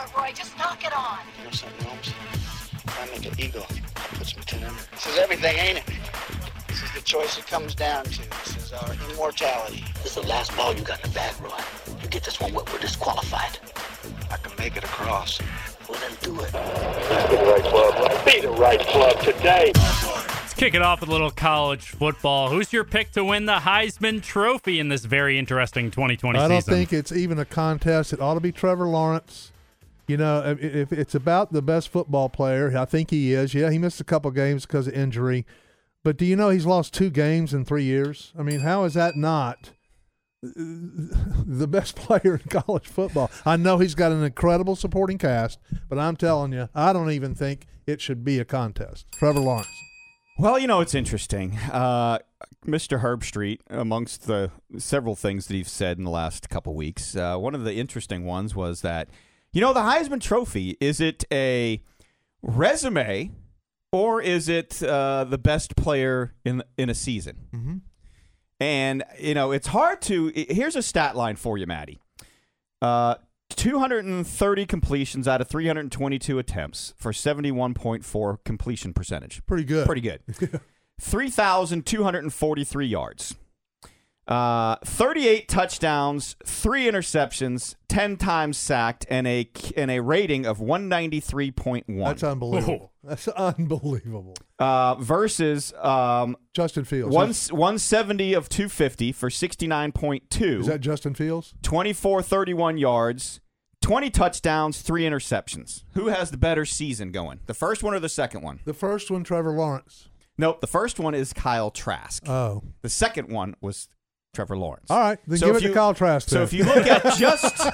part, Roy. Just knock it on. You know something, Holmes? If I make an eagle, I'll put some tin under. This is everything, ain't it? This is the choice it comes down to. This is our immortality. This is the last ball you got in the bag, Roy. You get this one, we're we're disqualified. I can make it across. Well, then do it. Be the right club. Be the right club today. Let's kick it off with a little college football. Who's your pick to win the Heisman Trophy in this very interesting 2020 season? I don't season? think it's even a contest. It ought to be Trevor Lawrence. You know, if, it's about the best football player, I think he is. Yeah, he missed a couple games because of injury, but do you know he's lost two games in three years? I mean, how is that not the best player in college football? I know he's got an incredible supporting cast, but I'm telling you, I don't even think it should be a contest. Trevor Lawrence. Well, you know, it's interesting. Uh, Mr. Herbstreit, amongst the several things that he's said in the last couple weeks, uh, one of the interesting ones was that, you know, the Heisman Trophy, is it a resume or is it uh, the best player in, in a season? Mm-hmm. And, you know, it's hard to. Here's a stat line for you, Maddie. Uh, 230 completions out of 322 attempts for 71.4 completion percentage. Pretty good. Pretty good. 3,243 yards. Uh, 38 touchdowns, three interceptions, 10 times sacked, and a and a rating of 193.1. That's unbelievable. That's unbelievable. uh, versus um, Justin Fields. one, 170 of 250 for 69.2. Is that Justin Fields? 24 31 yards, 20 touchdowns, three interceptions. Who has the better season going? The first one or the second one? The first one, Trevor Lawrence. Nope. The first one is Kyle Trask. Oh. the second one was Trevor Lawrence. All right, then So give it to you- Kyle Trask. So then. if you look at just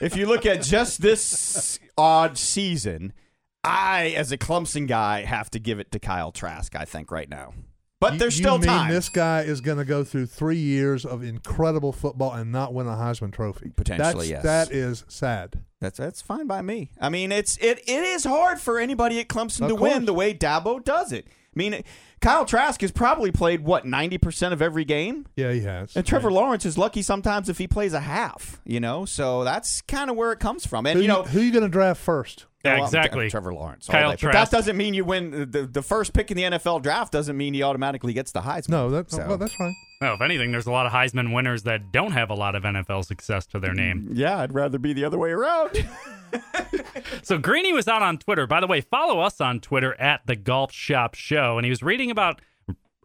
if you look at just this odd season, I as a Clemson guy have to give it to Kyle Trask. I think right now, but You- there's you still mean time. This guy is going to go through three years of incredible football and not win a Heisman Trophy. Potentially, That's, yes. That is sad. That's that's fine by me. I mean, it's it it is hard for anybody at Clemson Of to win the way Dabo does it. I mean, Kyle Trask has probably played what ninety percent of every game, Yeah, he has. and Trevor Lawrence is lucky sometimes if he plays a half. You know, so that's kind of where it comes from. And who you know, who you going to draft first? Yeah, Well, I'm- exactly. Trevor Lawrence. Kyle Trask. that doesn't mean you win the, the, the first pick in the NFL draft. Doesn't mean he automatically gets the Heisman. No, that, So- well, that's right. Well, if anything, there's a lot of Heisman winners that don't have a lot of NFL success to their name. yeah, I'd rather be the other way around. So Greeny was out on Twitter. By the way, follow us on Twitter at the Golf Shop Show, and he was reading about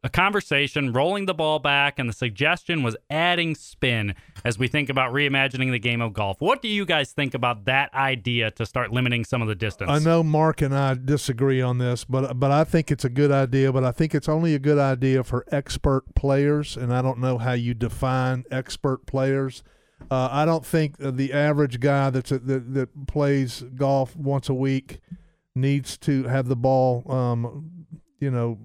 a conversation, rolling the ball back, and the suggestion was adding spin as we think about reimagining the game of golf. What do you guys think about that idea to start limiting some of the distance? I know Mark and I disagree on this, but but I think it's a good idea. But I think it's only a good idea for expert players, and I don't know how you define expert players. Uh, I don't think the average guy that's a, that that plays golf once a week needs to have the ball, um, you know,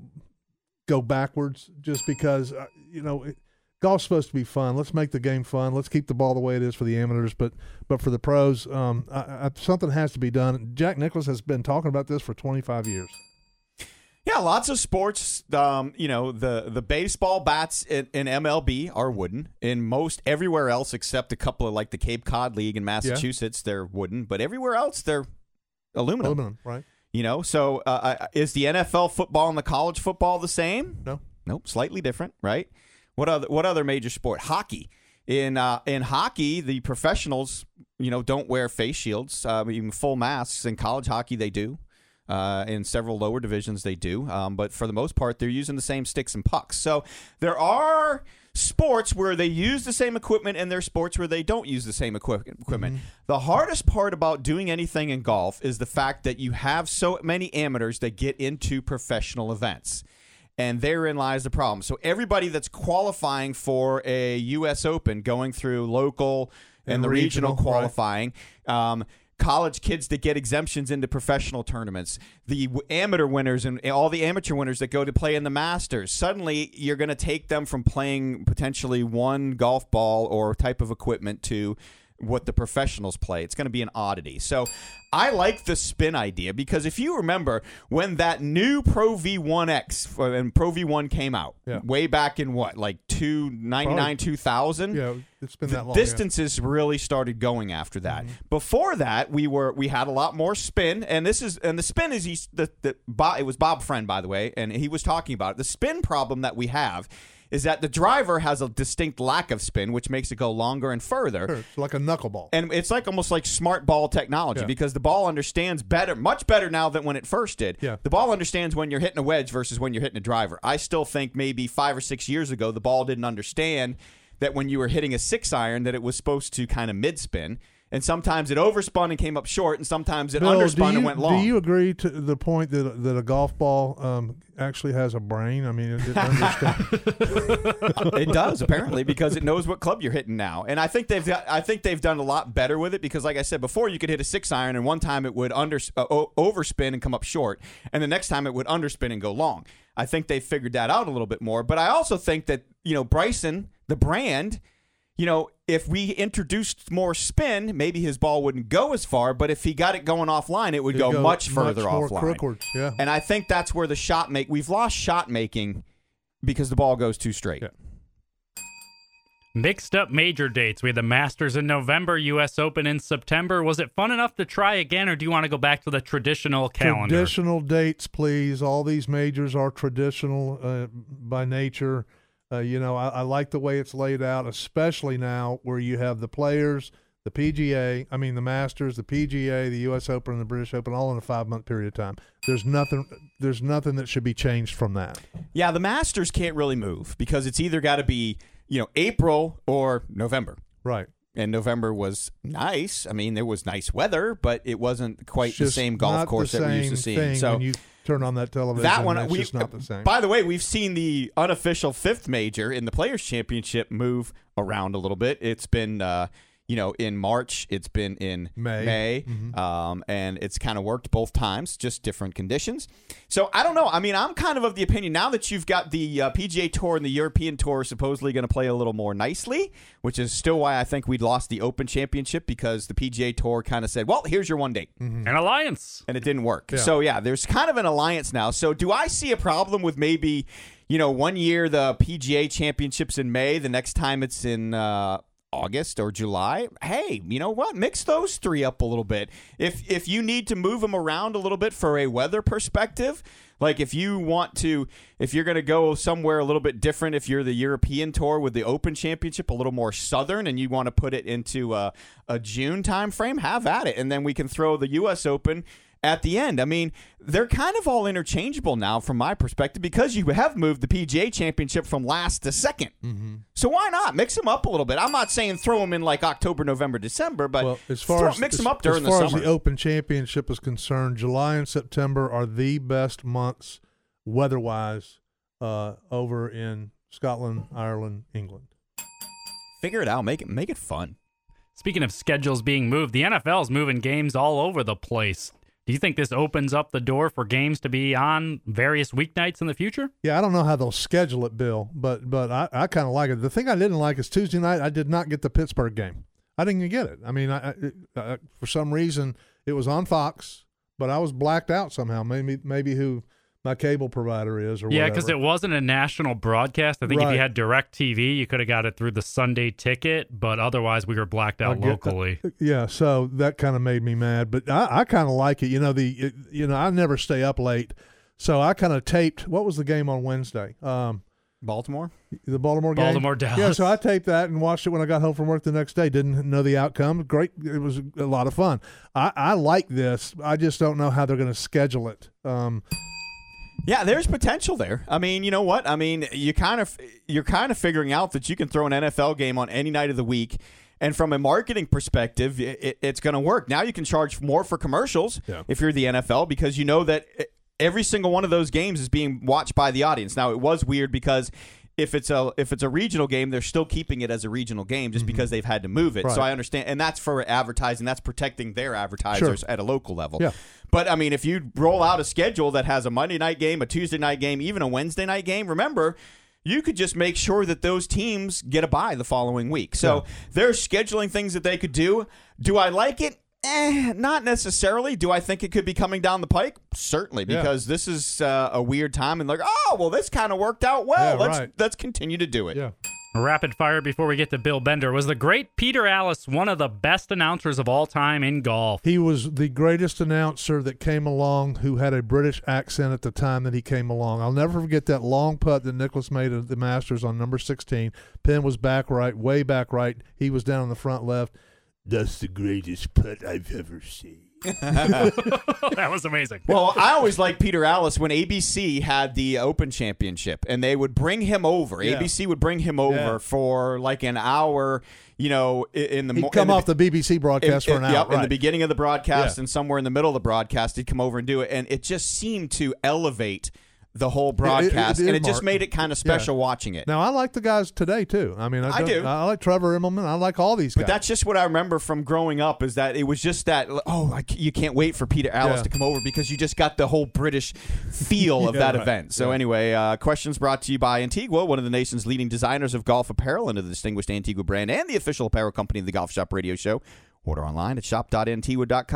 go backwards just because uh, you know. It, Golf's supposed to be fun. Let's make the game fun. Let's keep the ball the way it is for the amateurs, but but for the pros, um, I, I, something has to be done. Jack Nicklaus has been talking about this for 25 years. Yeah, lots of sports. Um, you know, the the baseball bats in, in MLB are wooden. In most everywhere else, except a couple of like the Cape Cod League in Massachusetts, they're wooden. But everywhere else, they're aluminum. Aluminum, right? You know, so uh, uh, is the NFL football and the college football the same? No. Nope, slightly different, right? What other what other major sport? Hockey. In uh, in hockey, the professionals, you know, don't wear face shields, uh, even full masks. In college hockey, they do. Uh, in several lower divisions, they do. Um, but for the most part, they're using the same sticks and pucks. So there are sports where they use the same equipment, and there are sports where they don't use the same equi- equipment. The hardest part about doing anything in golf is the fact that you have so many amateurs that get into professional events. And therein lies the problem. So everybody that's qualifying for a U.S. Open, going through local and, And the regional, regional, right. qualifying, um, college kids that get exemptions into professional tournaments, the amateur winners and all the amateur winners that go to play in the Masters. Suddenly, you're going to take them from playing potentially one golf ball or type of equipment to what the professionals play. It's going to be an oddity. So I like the spin idea because if you remember when that new Pro V1X uh, and Pro V1 came out Yeah. way back in what, like 299, 2000? Yeah, it's been the that long. yeah. distances really started going after that. Mm-hmm. Before that, we were we had a lot more spin, and this is and the spin is he's the the Bob, it was Bob Friend by the way, and he was talking about it. The spin problem that we have is that the driver has a distinct lack of spin, which makes it go longer and further. Sure, It's like a knuckleball. And it's like almost like smart ball technology Yeah. because the ball understands better, much better now than when it first did. Yeah. The ball understands when you're hitting a wedge versus when you're hitting a driver. I still think maybe five or six years ago, the ball didn't understand that when you were hitting a six iron, that it was supposed to kind of mid spin. And sometimes it overspun and came up short, and sometimes it Bill, underspun you, and went long. Do you agree to the point that that a golf ball um, actually has a brain? I mean, it, it it does apparently because it knows what club you're hitting now, and I think they've got, I think they've done a lot better with it because, like I said before, you could hit a six iron and one time it would under uh, overspin and come up short, and the next time it would underspin and go long. I think they figured that out a little bit more, but I also think that you know Bryson, the brand. You know, if we introduced more spin, maybe his ball wouldn't go as far. But if he got it going offline, it would It'd go, much further more offline. crookwards, Yeah. And I think that's where the shot make we've lost shot making because the ball goes too straight. Yeah. Mixed up major dates. We had the Masters in November, U.S. Open in September. Was it fun enough to try again, or do you want to go back to the traditional calendar? Traditional dates, please. All these majors are traditional uh, by nature. Uh, you know, I, I like the way it's laid out, especially now where you have the players, the PGA, I mean the Masters, the PGA, the U.S. Open, and the British Open, all in a five month period of time. There's nothing. There's nothing that should be changed from that. Yeah, the Masters can't really move because it's either got to be, you know, April or November. Right. And November was nice. I mean, there was nice weather, but it wasn't quite It's the same golf course the that we used to same see. So turn on that television, that one, that's we, just not the same. By the way, we've seen the unofficial fifth major in the Players Championship move around a little bit. It's been, uh, you know, in March. It's been in May. Mm-hmm. um, and it's kind of worked both times, just different conditions. So I don't know. I mean, I'm kind of of the opinion now that you've got the uh, PGA Tour and the European Tour supposedly going to play a little more nicely, which is still why I think we'd lost the Open Championship because the PGA Tour kind of said, "Well, here's your one date." An alliance. and it didn't work. Yeah. So yeah, there's kind of an alliance now. So do I see a problem with maybe, you know, one year the PGA Championships in May, the next time it's in uh, August or July? Hey, you know what? Mix those three up a little bit. If if you need to move them around a little bit for a weather perspective. Like if you want to, if you're going to go somewhere a little bit different, if you're the European Tour with the Open Championship, a little more southern, and you want to put it into a, a June time frame, have at it, and then we can throw the U.S. Open at the end. I mean, they're kind of all interchangeable now from my perspective because you have moved the PGA Championship from last to 2nd Mm-hmm. So why not mix them up a little bit? I'm not saying throw them in like October, November, December, but well, as far throw- as mix as, them up during the summer. as far the as the Open Championship is concerned, July and September are the best months weather-wise uh, over in Scotland, Ireland, England. Figure it out. Make it make it fun. Speaking of schedules being moved, the NFL's moving games all over the place. Do you think this opens up the door for games to be on various weeknights in the future? Yeah, I don't know how they'll schedule it, Bill, but but I, I kind of like it. The thing I didn't like is Tuesday night. I did not get the Pittsburgh game. I didn't get it. I mean, I, I, for some reason it was on Fox, but I was blacked out somehow. Maybe maybe who my cable provider is or Yeah, because it wasn't a national broadcast. I think if you had DirecTV, you could have got it through the Sunday ticket, but otherwise we were blacked out get that. locally. Yeah, so that kind of made me mad, but I, I kind of like it. You know, the it, you know I never stay up late, so I kind of taped. What was the game on Wednesday? Um, Baltimore. the Baltimore game. Baltimore, Yeah, so I taped that and watched it when I got home from work the next day. Didn't know the outcome. Great, it was a lot of fun. I, I like this. I just don't know how they're going to schedule it. Um, Yeah, there's potential there. I mean, you know what? I mean, you kind of you're kind of figuring out that you can throw an NFL game on any night of the week, and from a marketing perspective, it, it- it's going to work. Now you can charge more for commercials Yeah. if you're the NFL because you know that eh, every single one of those games is being watched by the audience. Now it was weird because. If it's a if it's a regional game, they're still keeping it as a regional game just because they've had to move it. So Mm-hmm. I understand, and that's for advertising. That's protecting their advertisers at a local level. Yeah. But I mean, if you roll out a schedule that has a Monday night game, a Tuesday night game, even a Wednesday night game, remember, you could just make sure that those teams get a bye the following week. So they're scheduling things that they could do. Do I like it? Eh, not necessarily. Do I think it could be coming down the pike? Certainly, Yeah. because this is uh, a weird time, and like, oh, well, this kind of worked out well. Yeah, let's right. let's continue to do it. Yeah. Rapid fire before we get to Bill Bender. Was the great Peter Alliss one of the best announcers of all time in golf? He was the greatest announcer that came along who had a British accent at the time that he came along. I'll never forget that long putt that Nicklaus made at the Masters on number 16. Penn was back right, way back right. He was down on the front left. That's the greatest putt I've ever seen. that was amazing. Well, I always liked Peter Alliss when ABC had the Open Championship, and they would bring him over. Yeah. ABC would bring him over Yeah. for like an hour. You know, in the He'd mo- come in off the BBC broadcast in, for an in- hour. Yep, in the beginning of the broadcast Yeah. and somewhere in the middle of the broadcast, he'd come over and do it, and it just seemed to elevate the whole broadcast, it and it just made it kind of special watching it. Now I like the guys today too. I mean, I, I don't- I like Trevor Immelman. I like all these Guys. But that's just what I remember from growing up is that it was just that oh I you can't wait for Peter Alliss Yeah. to come over because you just got the whole British feel of that right. event. So Yeah. anyway, uh, questions brought to you by Antigua, one of the nation's leading designers of golf apparel under the distinguished Antigua brand and the official apparel company of the Golf Shop Radio Show. Order online at shop.antigua.com.